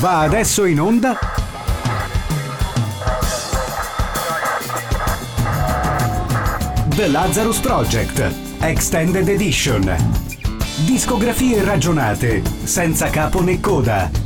Va adesso in onda The Lazarus Project Extended Edition. Discografie ragionate, senza capo né coda.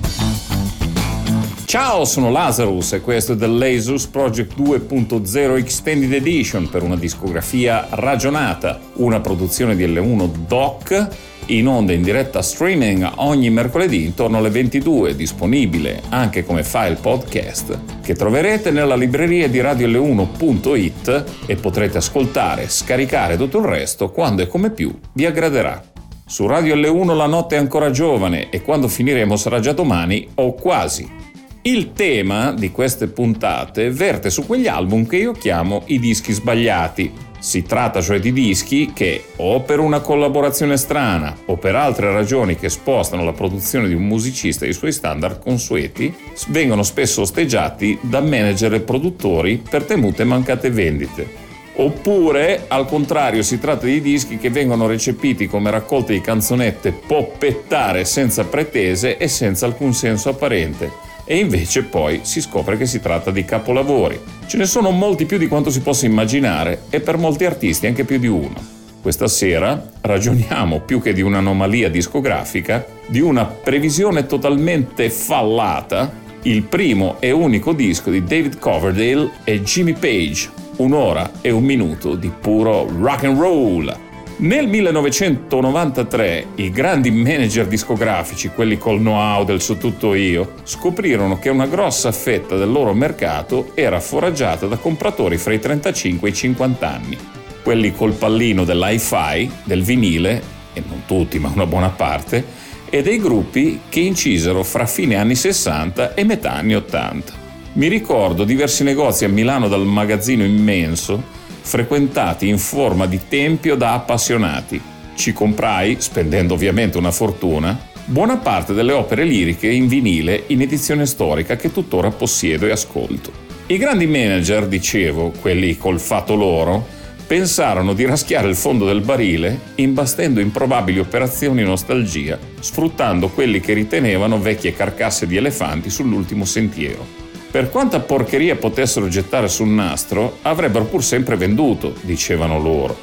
Ciao, sono Lazarus e questo è The Lazarus Project 2.0 Extended Edition per una discografia ragionata, una produzione di L1 Doc in onda in diretta streaming ogni mercoledì intorno alle 22, disponibile anche come file podcast che troverete nella libreria di radioL1.it e potrete ascoltare, scaricare tutto il resto quando e come più vi aggraderà. Su Radio L1 la notte è ancora giovane e quando finiremo sarà già domani o quasi. Il tema di queste puntate verte su quegli album che io chiamo i dischi sbagliati, si tratta cioè di dischi che, o per una collaborazione strana o per altre ragioni che spostano la produzione di un musicista e i suoi standard consueti, vengono spesso osteggiati da manager e produttori per temute mancate vendite. Oppure, al contrario, si tratta di dischi che vengono recepiti come raccolte di canzonette poppettare senza pretese e senza alcun senso apparente e invece poi si scopre che si tratta di capolavori. Ce ne sono molti più di quanto si possa immaginare e per molti artisti anche più di uno. Questa sera ragioniamo più che di un'anomalia discografica, di una previsione totalmente fallata, il primo e unico disco di David Coverdale e Jimmy Page, un'ora e un minuto di puro rock and roll. Nel 1993 i grandi manager discografici, quelli col know-how del so tutto io, scoprirono che una grossa fetta del loro mercato era foraggiata da compratori fra i 35 e i 50 anni. Quelli col pallino dell'hi-fi, del vinile, e non tutti ma una buona parte, e dei gruppi che incisero fra fine anni 60 e metà anni 80. Mi ricordo diversi negozi a Milano dal magazzino immenso frequentati in forma di tempio da appassionati. Ci comprai, spendendo ovviamente una fortuna, buona parte delle opere liriche in vinile in edizione storica che tuttora possiedo e ascolto. I grandi manager, dicevo, quelli col fatto loro, pensarono di raschiare il fondo del barile imbastendo improbabili operazioni nostalgia, sfruttando quelli che ritenevano vecchie carcasse di elefanti sull'ultimo sentiero. Per quanta porcheria potessero gettare sul nastro, avrebbero pur sempre venduto, dicevano loro.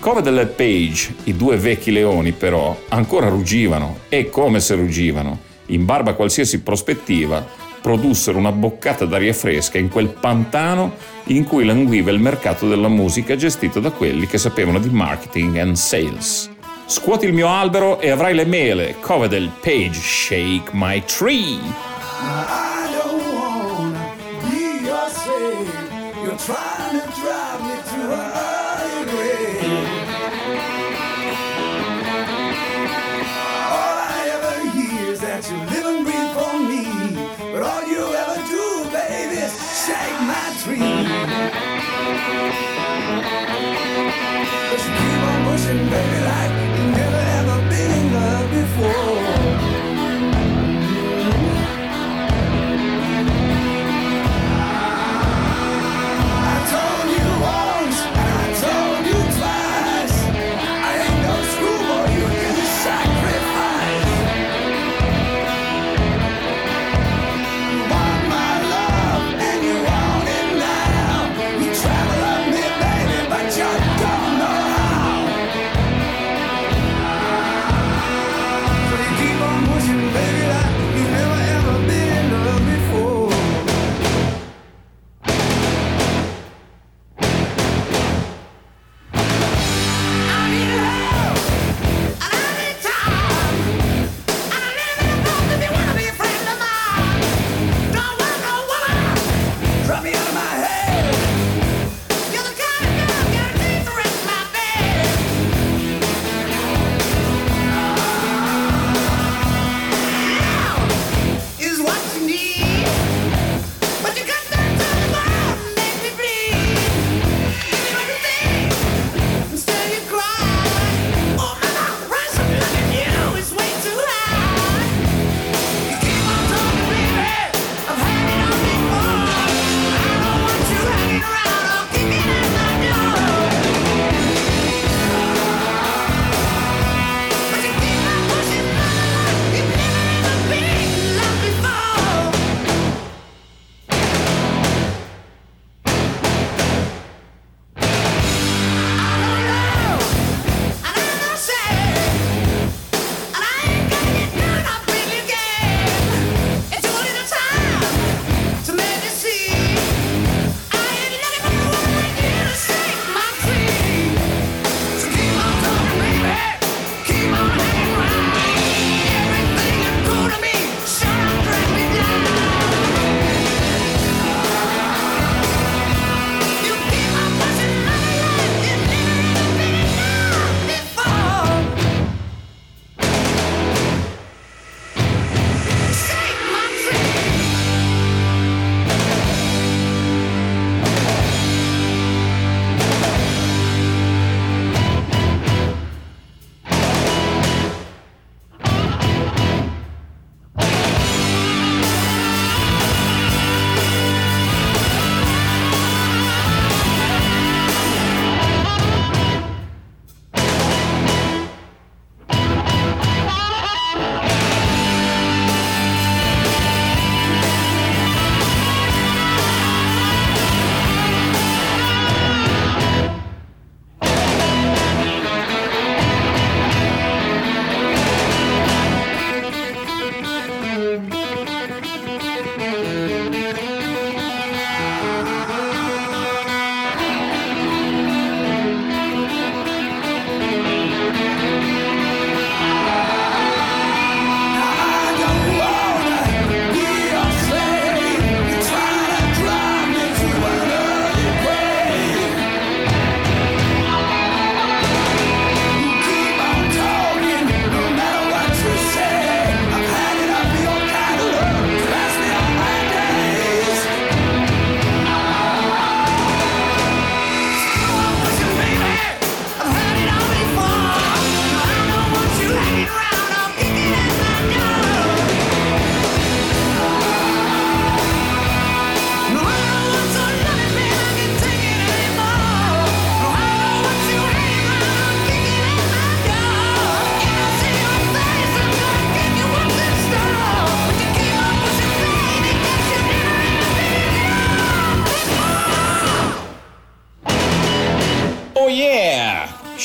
Coverdale e Page, i due vecchi leoni però, ancora ruggivano, e come se ruggivano, in barba a qualsiasi prospettiva, produssero una boccata d'aria fresca in quel pantano in cui languiva il mercato della musica gestito da quelli che sapevano di marketing and sales. Scuoti il mio albero e avrai le mele, Coverdale Page, shake my tree. Trying to drive me to a higher grade. All I ever hear is that you live and breathe for me, but all you ever do, baby, is shake my tree. But you keep on pushing, baby, like you never ever been in love before.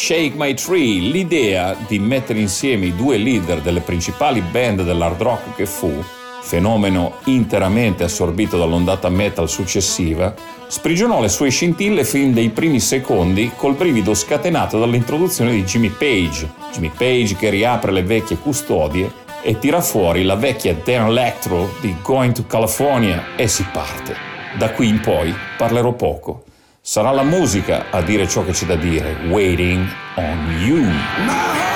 Shake My Tree, l'idea di mettere insieme i due leader delle principali band dell'hard rock che fu, fenomeno interamente assorbito dall'ondata metal successiva, sprigionò le sue scintille fin dai primi secondi col brivido scatenato dall'introduzione di Jimmy Page, Jimmy Page che riapre le vecchie custodie e tira fuori la vecchia Dan Electro di Going to California e si parte. Da qui in poi parlerò poco, Sarà la musica a dire ciò che c'è da dire. Waiting on you.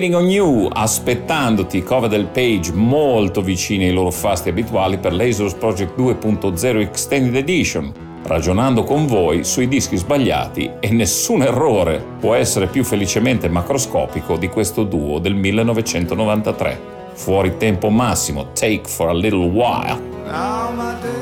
Waiting on You, aspettandoti cover del page molto vicini ai loro fasti abituali per Lasers Project 2.0 Extended Edition, ragionando con voi sui dischi sbagliati e nessun errore può essere più felicemente macroscopico di questo duo del 1993. Fuori tempo massimo, Take for a Little While.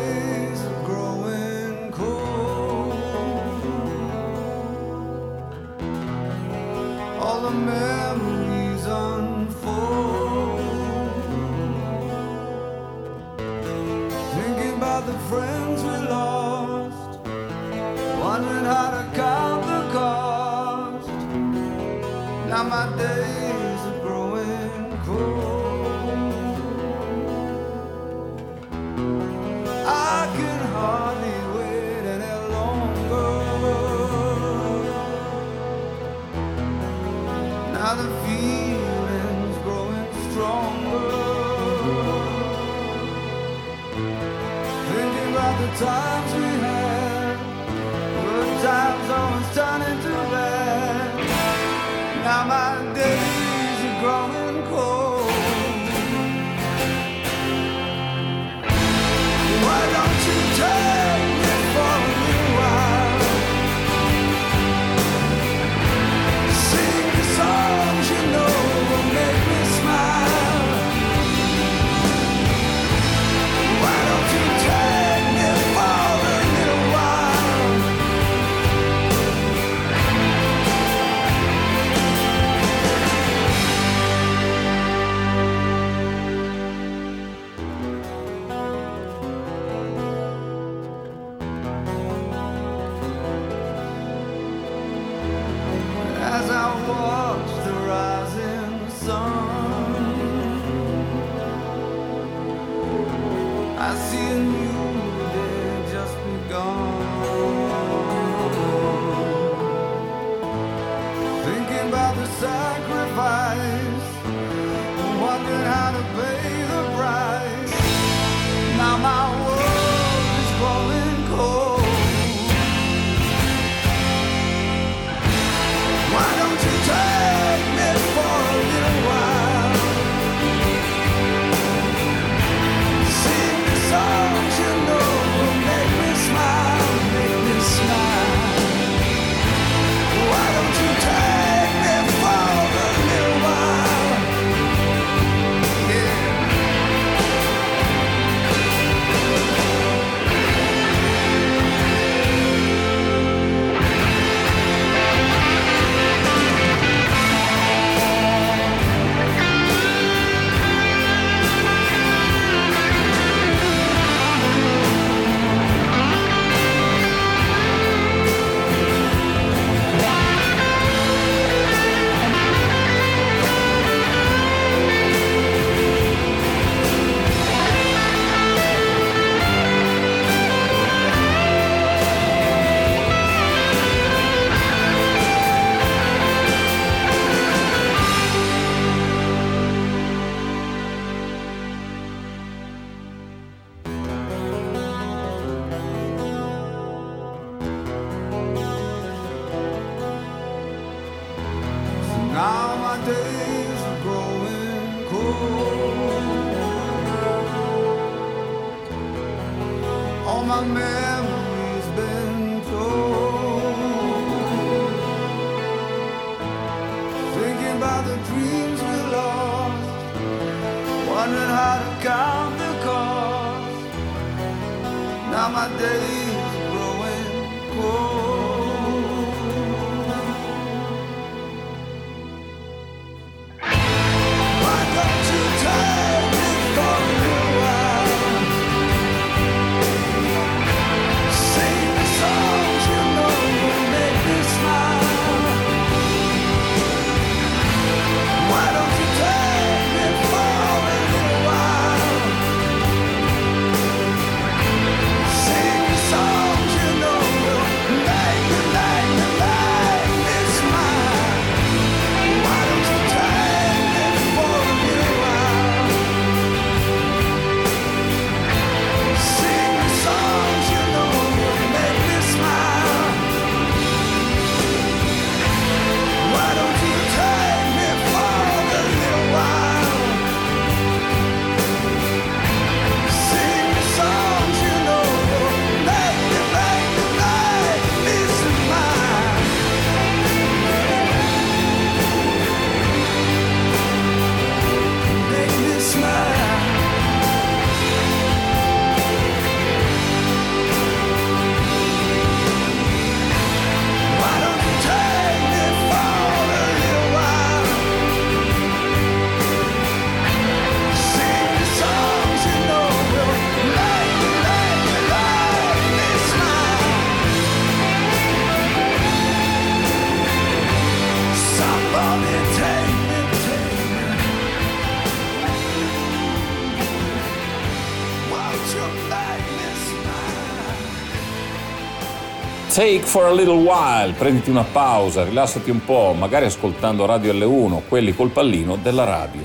Take for a little while, prenditi una pausa, rilassati un po', magari ascoltando Radio L1, quelli col pallino della radio.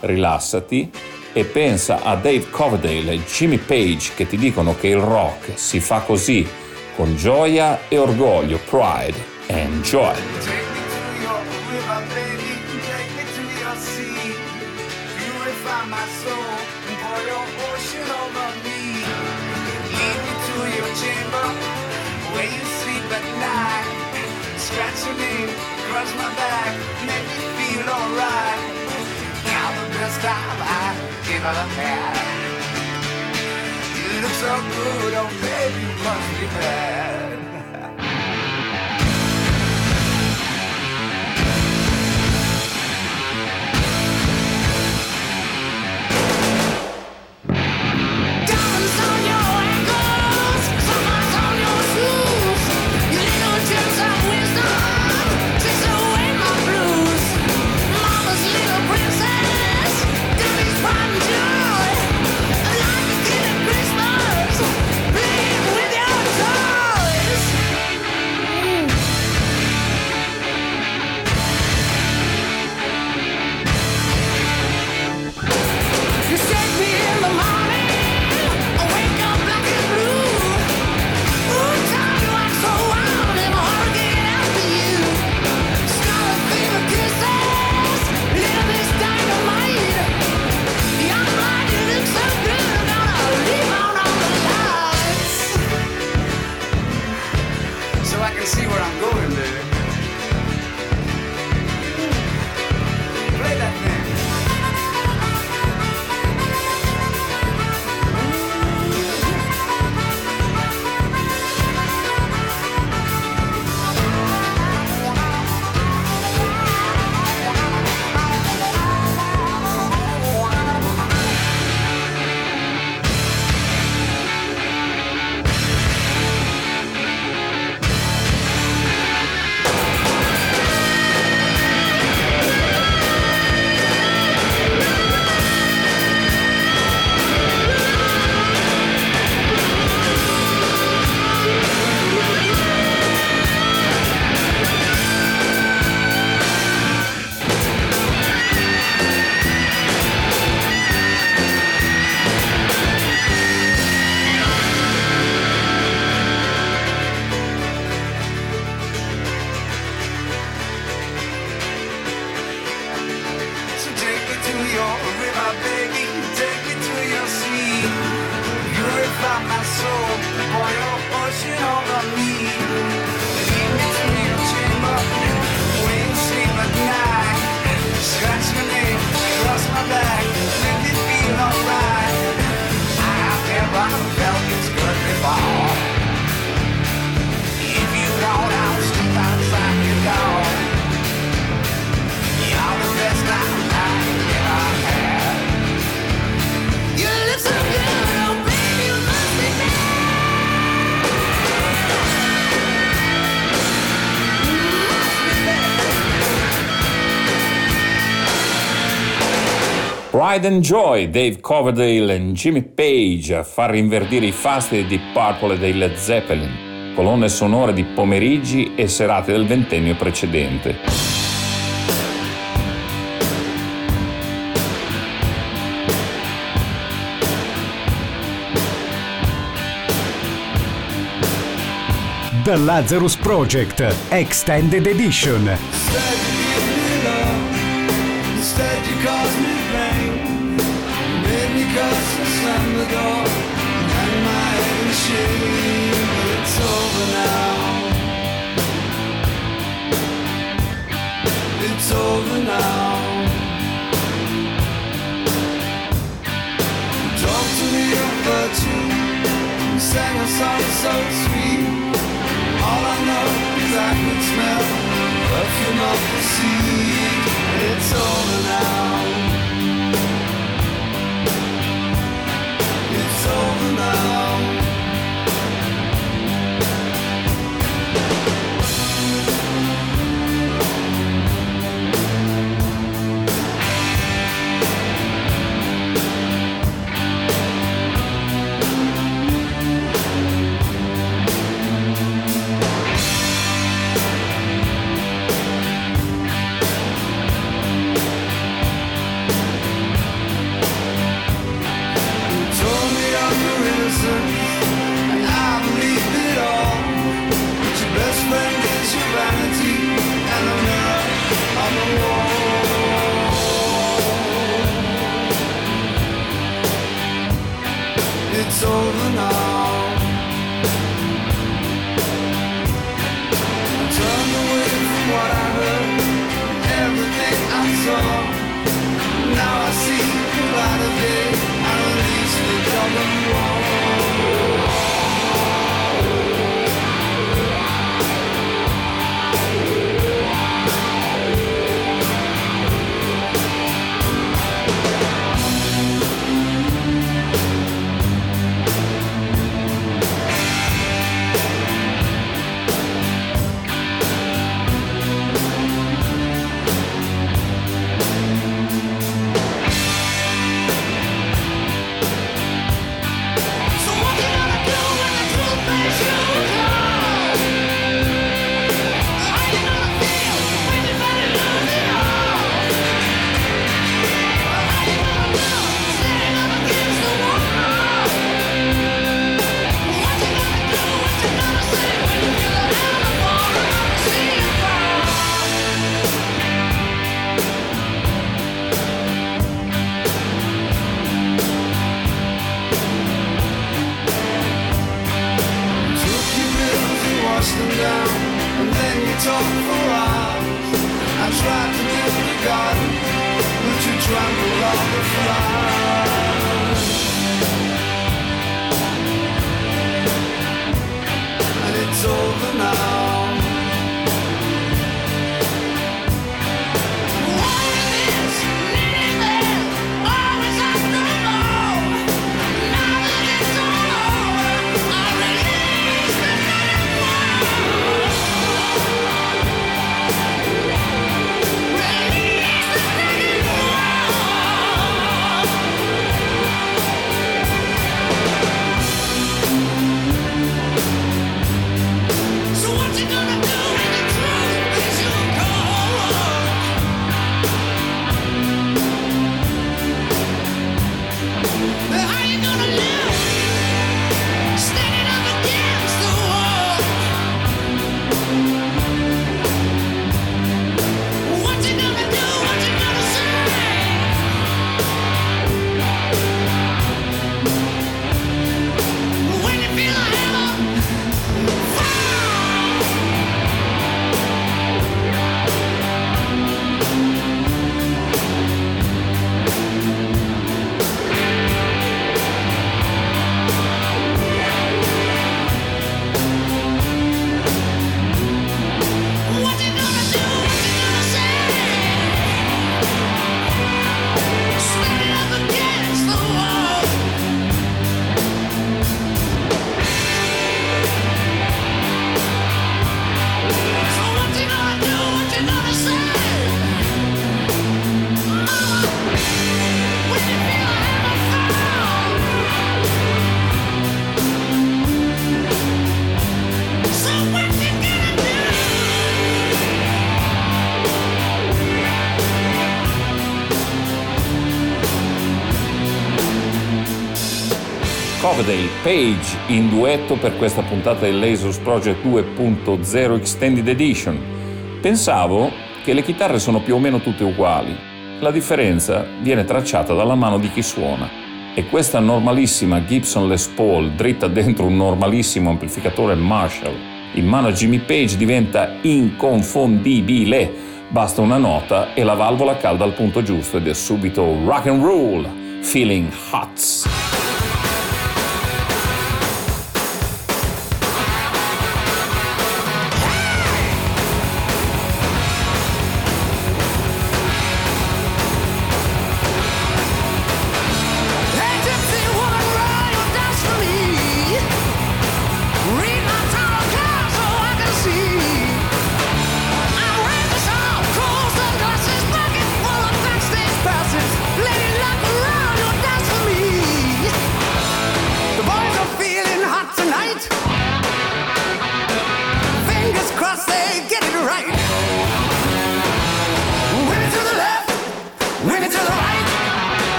Rilassati e pensa a Dave Coverdale e Jimmy Page che ti dicono che il rock si fa così, con gioia e orgoglio, pride and joy. Take Scratch your name, cross my back, make me feel alright. Now the best time I ever had. You look so good, oh baby, you must be bad. Pride and Joy, Dave Coverdale e Jimmy Page a far rinverdire i fasti di Purple e dei Led Zeppelin, colonne sonore di pomeriggi e serate del ventennio precedente. The Lazarus Project Extended Edition. Instead you. Instead you me and slam the door. And hang my head in shame. But it's over now. It's over now. Talked to me of virtue. You sang a song so sweet. All I know is I could smell perfume of the sea. It's over now. Lovedale Page in duetto per questa puntata del Lasers Project 2.0 Extended Edition. Pensavo che le chitarre sono più o meno tutte uguali. La differenza viene tracciata dalla mano di chi suona. E questa normalissima Gibson Les Paul dritta dentro un normalissimo amplificatore Marshall in mano a Jimmy Page diventa inconfondibile. Basta una nota e la valvola calda al punto giusto ed è subito rock and roll, feeling hot.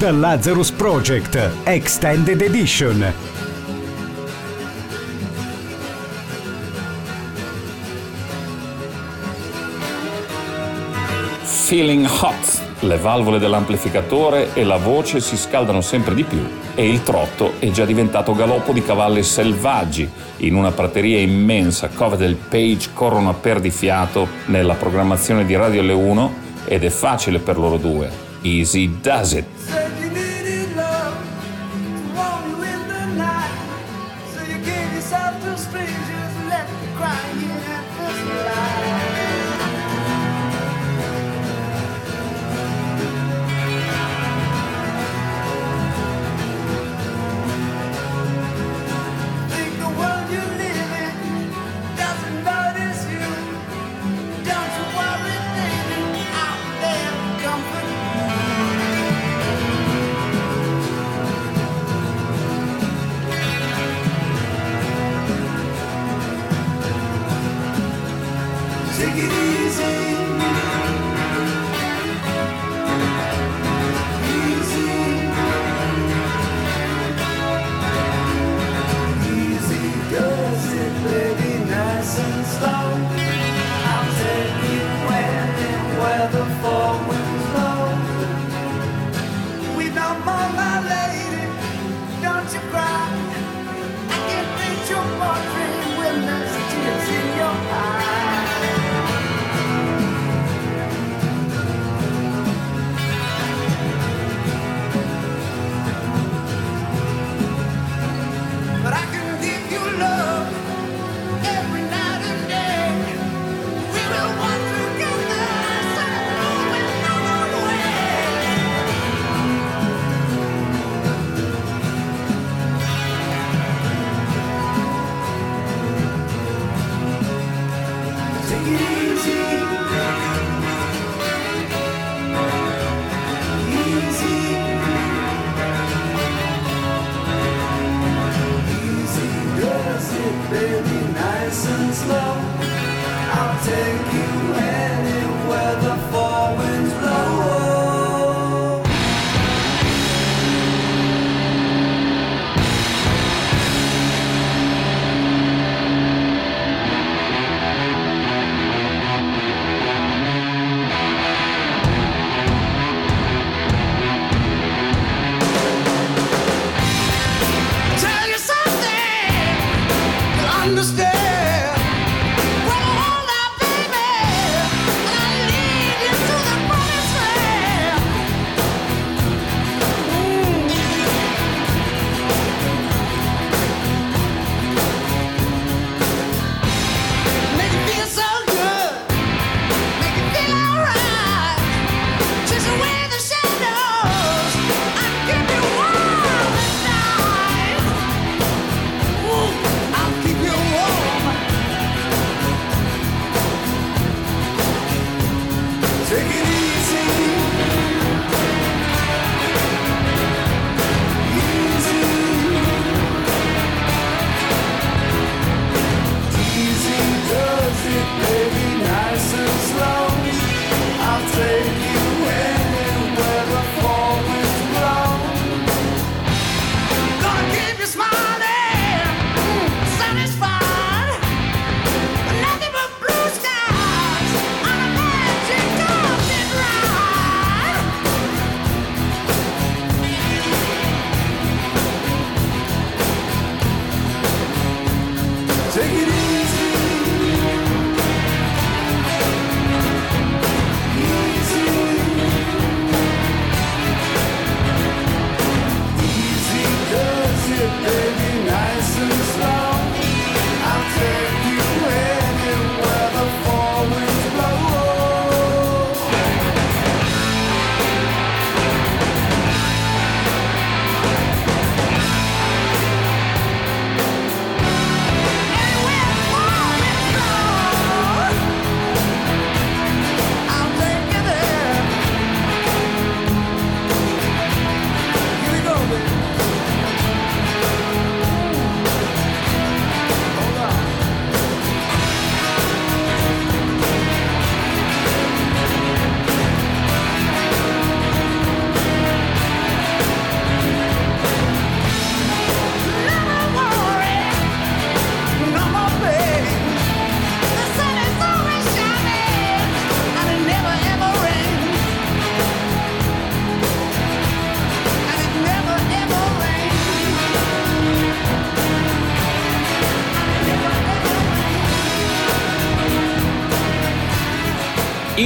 The Lazarus Project Extended Edition. Feeling hot. Le valvole dell'amplificatore e la voce si scaldano sempre di più e il trotto è già diventato galoppo di cavalli selvaggi. In una prateria immensa, cover del Page corrono a perdifiato nella programmazione di Radio Le 1 ed è facile per loro due. Easy does it.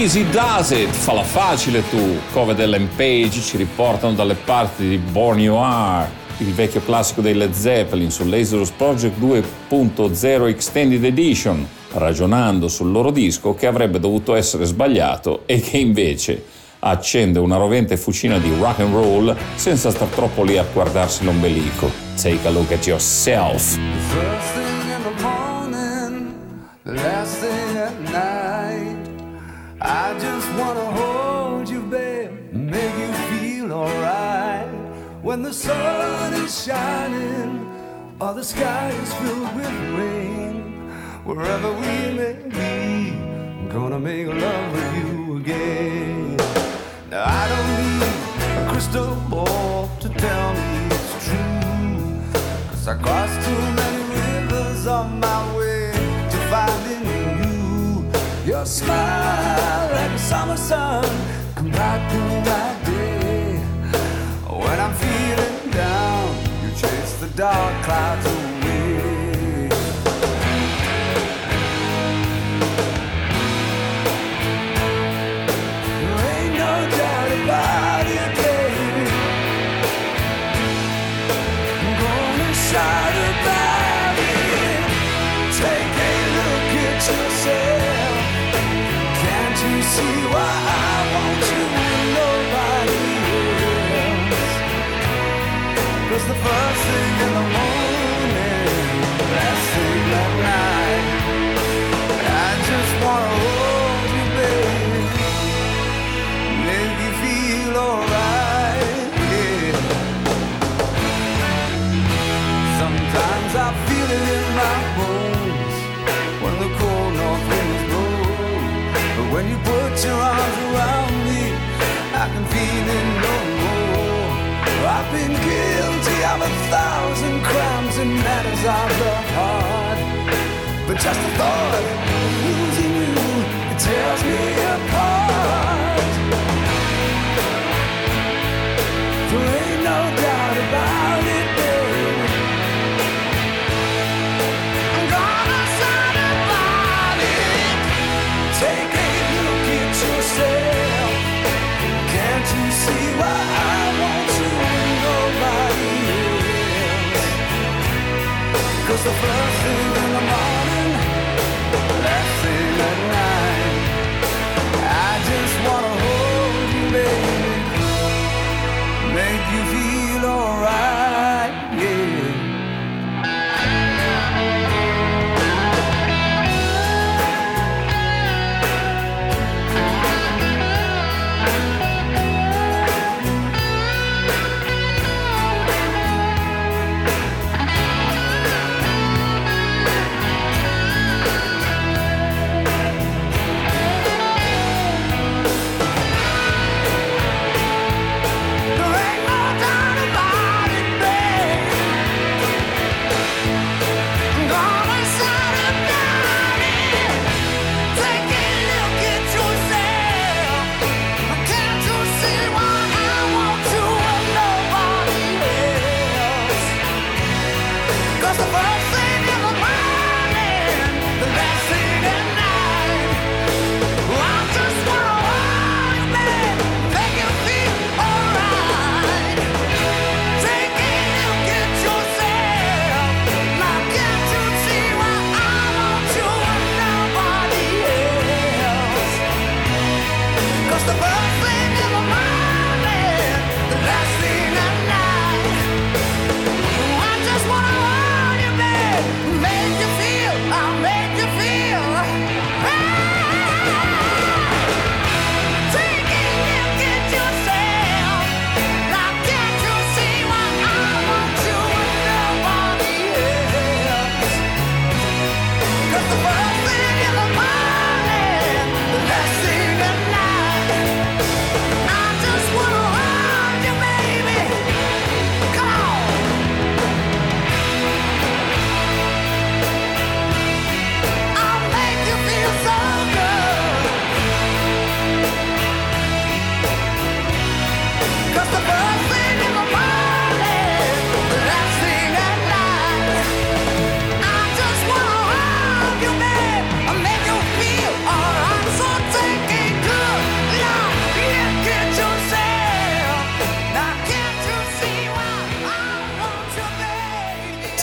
Easy Does It, falla facile tu, cover dell'M Page ci riportano dalle parti di Born You Are, il vecchio classico dei Led Zeppelin su Lazarus Project 2.0 Extended Edition, ragionando sul loro disco che avrebbe dovuto essere sbagliato e che invece accende una rovente fucina di rock and roll senza star troppo lì a guardarsi l'ombelico. Take a look at yourself. I just wanna hold you, babe, make you feel alright. When the sun is shining, or the sky is filled with rain, wherever we may be, I'm gonna make love with you again. Now I don't need a crystal ball to tell me it's true. Cause I crossed too many rivers on my way Smile like a summer sun come back to my day. When I'm feeling down, you chase the dark clouds away. Been guilty of a thousand crimes and matters of the heart. But just the thought of losing you, it tears me apart.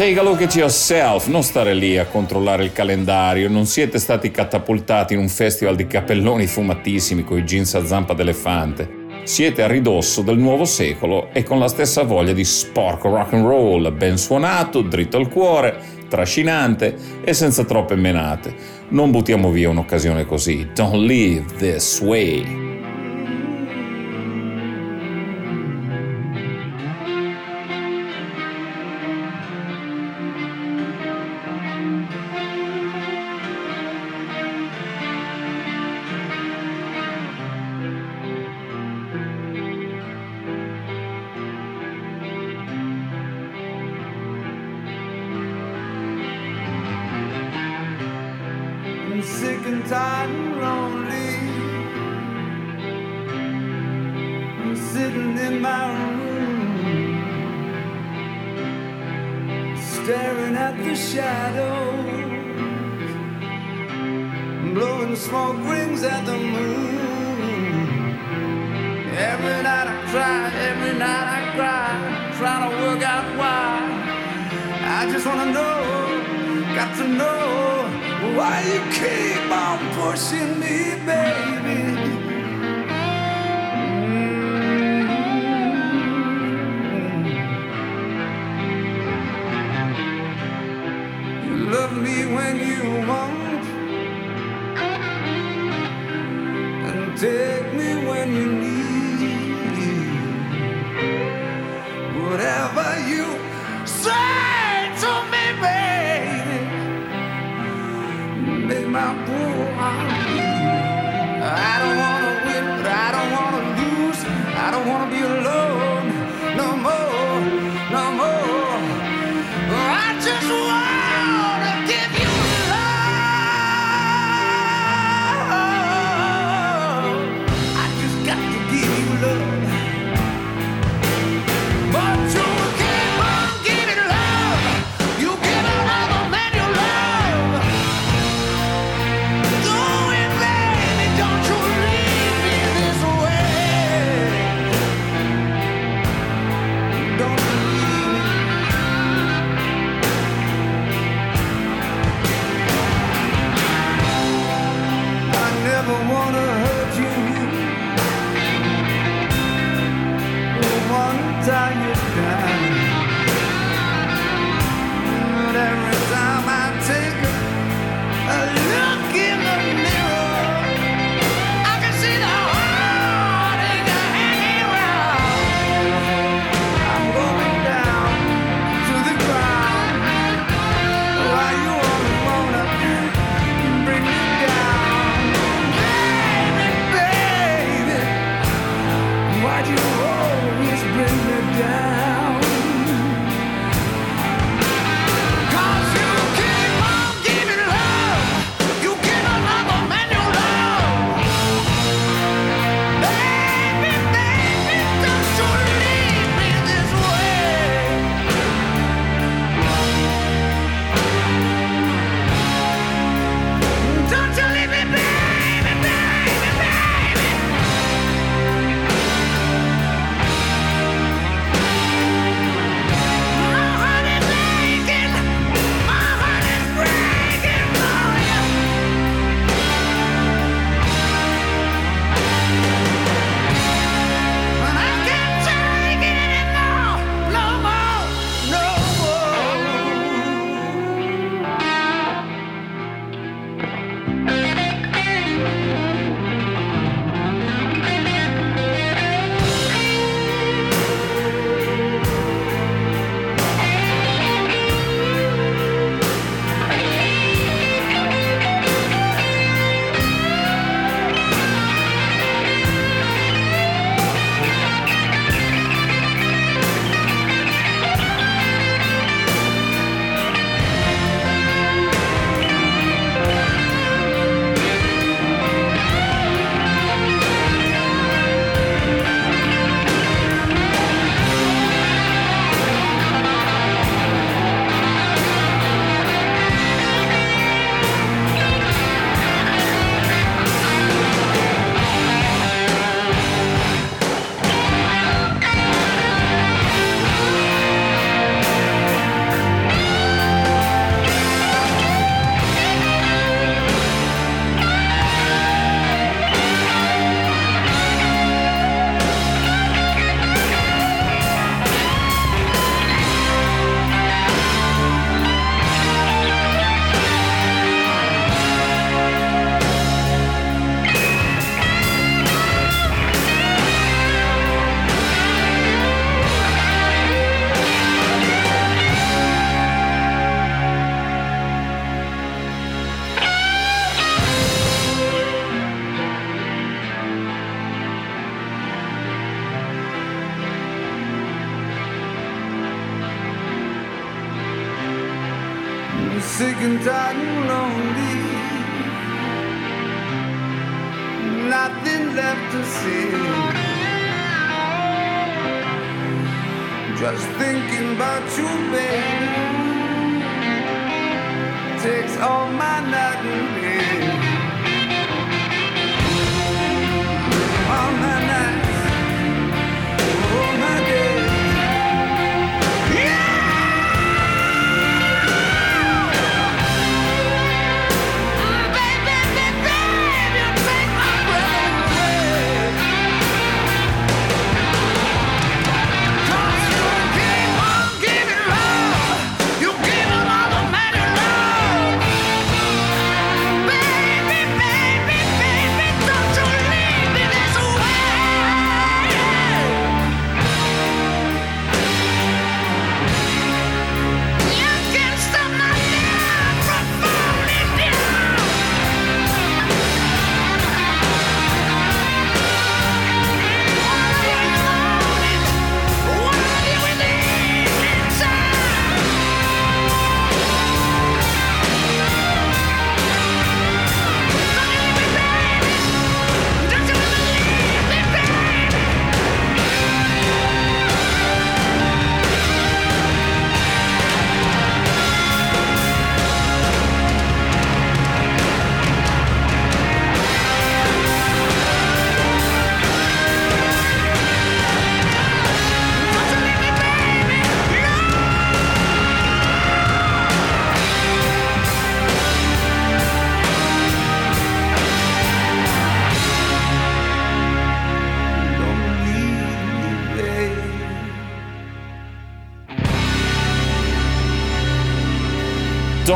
Take a look at yourself, non stare lì a controllare il calendario, non siete stati catapultati in un festival di cappelloni fumatissimi coi jeans a zampa d'elefante. Siete a ridosso del nuovo secolo e con la stessa voglia di sporco rock and roll, ben suonato, dritto al cuore, trascinante e senza troppe menate. Non buttiamo via un'occasione così. Don't live this way. To know why you keep on pushing me, baby. Mm. You love me when you want,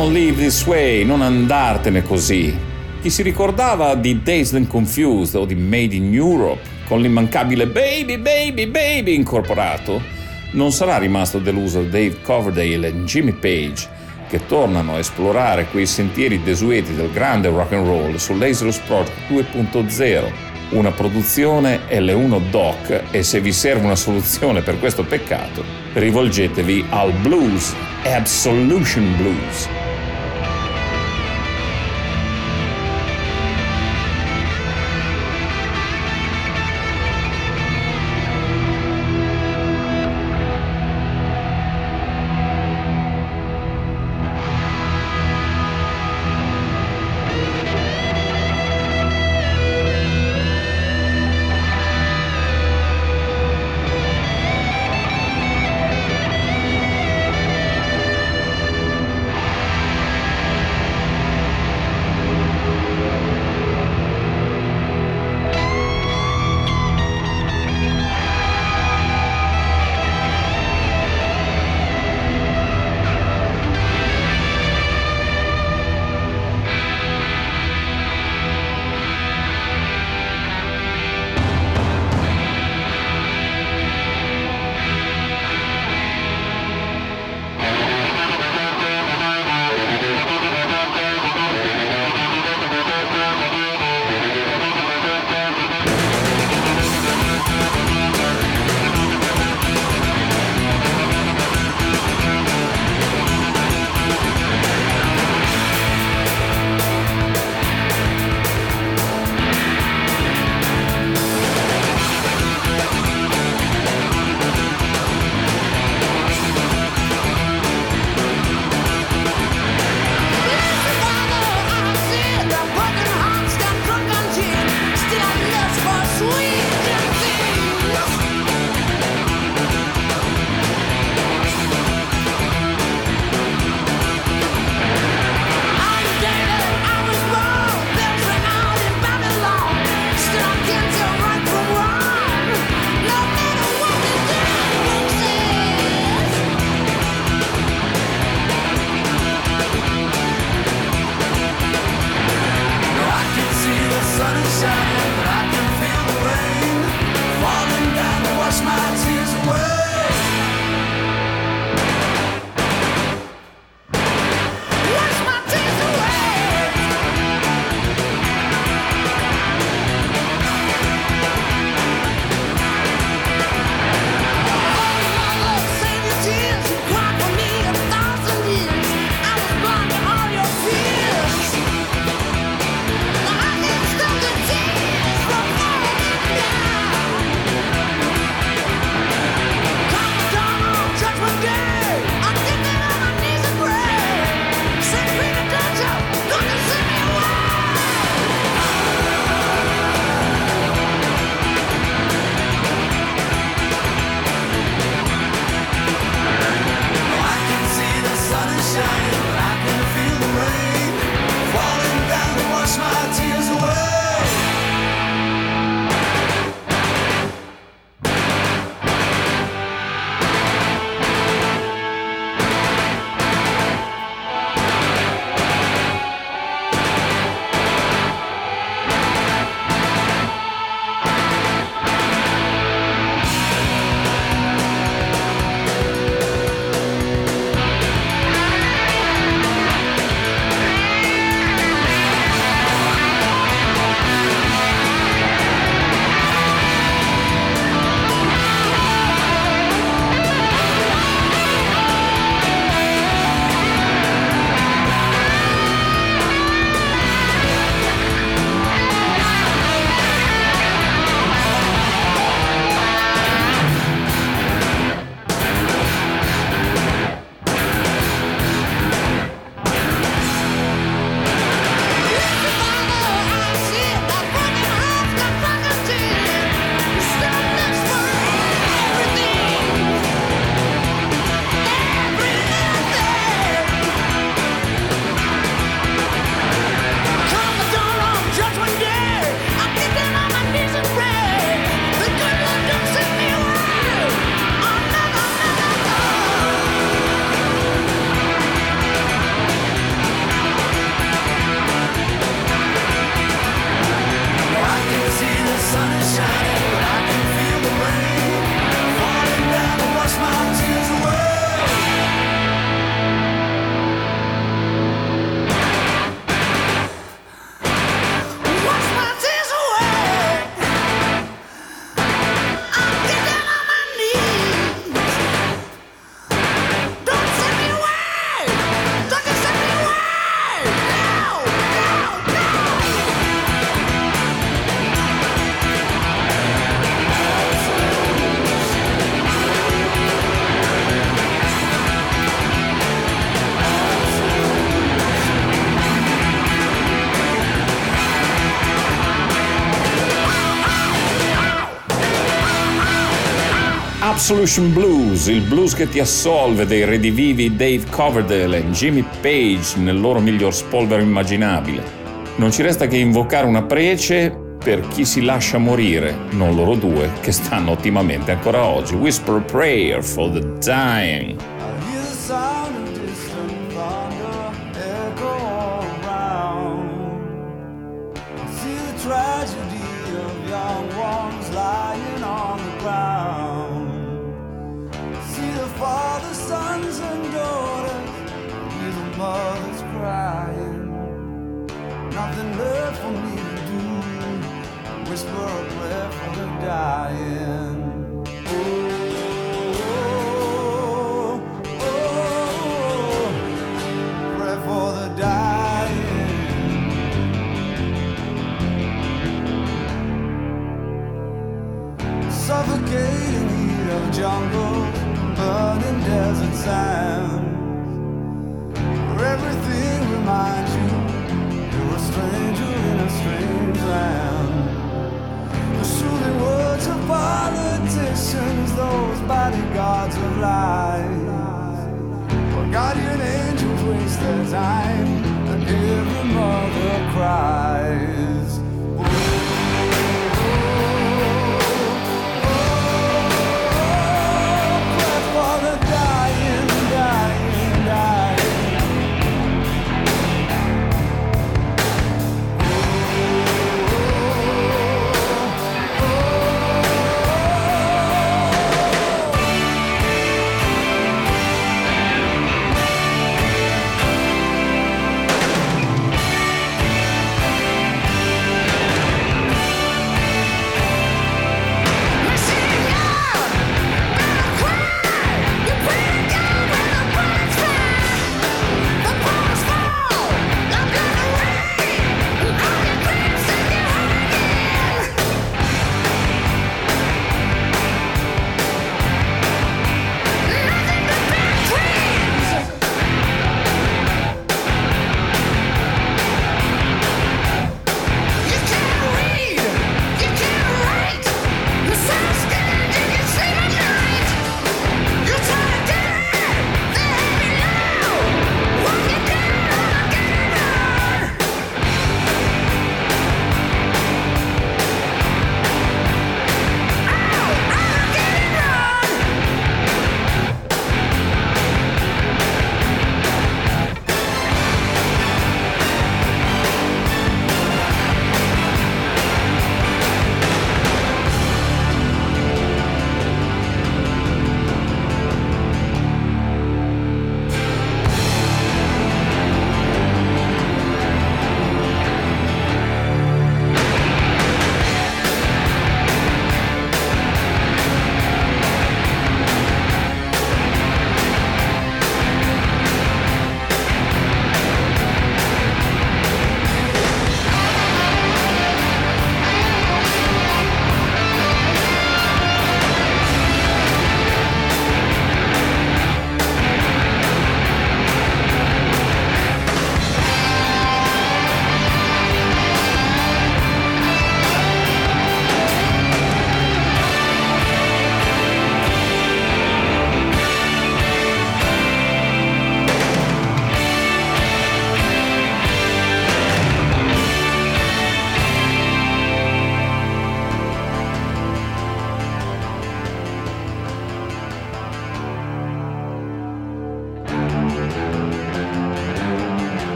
Don't Live This Way, non andartene così. Chi si ricordava di Dazed and Confused o di Made in Europe con l'immancabile Baby Baby Baby incorporato, non sarà rimasto deluso Dave Coverdale e Jimmy Page che tornano a esplorare quei sentieri desueti del grande rock and roll su Lazarus Project 2.0, una produzione L1 Doc e se vi serve una soluzione per questo peccato, rivolgetevi al blues, Absolution Blues. Absolution Blues, il blues che ti assolve dei redivivi Dave Coverdale e Jimmy Page nel loro miglior spolvero immaginabile. Non ci resta che invocare una prece per chi si lascia morire, non loro due, che stanno ottimamente ancora oggi. Whisper a prayer for the dying. Mothers crying. Nothing left for me to do. Whisper a prayer for the dying. Oh. Suffocating heat of jungle, burning desert sands. Everything reminds you you're a stranger in a strange land. The soothing words of politicians, those bodyguards of lies. Where guardian angels waste their time, and every mother cries.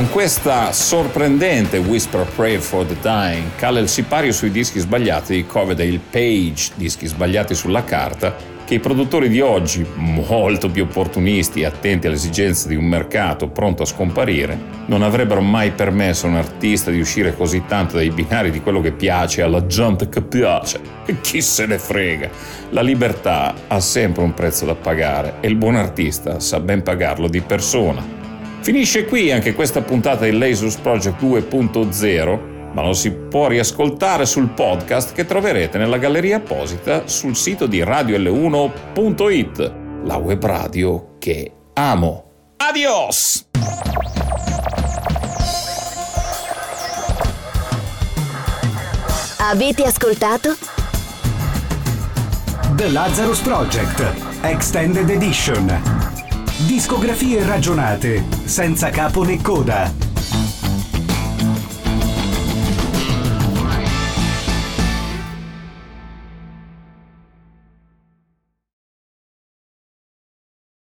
Con questa sorprendente Whisper Prayer for the Dying cala il sipario sui dischi sbagliati di Coverdale Page, dischi sbagliati sulla carta, che i produttori di oggi, molto più opportunisti e attenti alle esigenze di un mercato pronto a scomparire, non avrebbero mai permesso a un artista di uscire così tanto dai binari di quello che piace alla gente che piace. E chi se ne frega? La libertà ha sempre un prezzo da pagare e il buon artista sa ben pagarlo di persona. Finisce qui anche questa puntata di Lasus Project 2.0 ma lo si può riascoltare sul podcast che troverete nella galleria apposita sul sito di radiol1.it, la web radio che amo. Adios! Avete ascoltato? The Lazarus Project Extended Edition. Discografie ragionate, senza capo né coda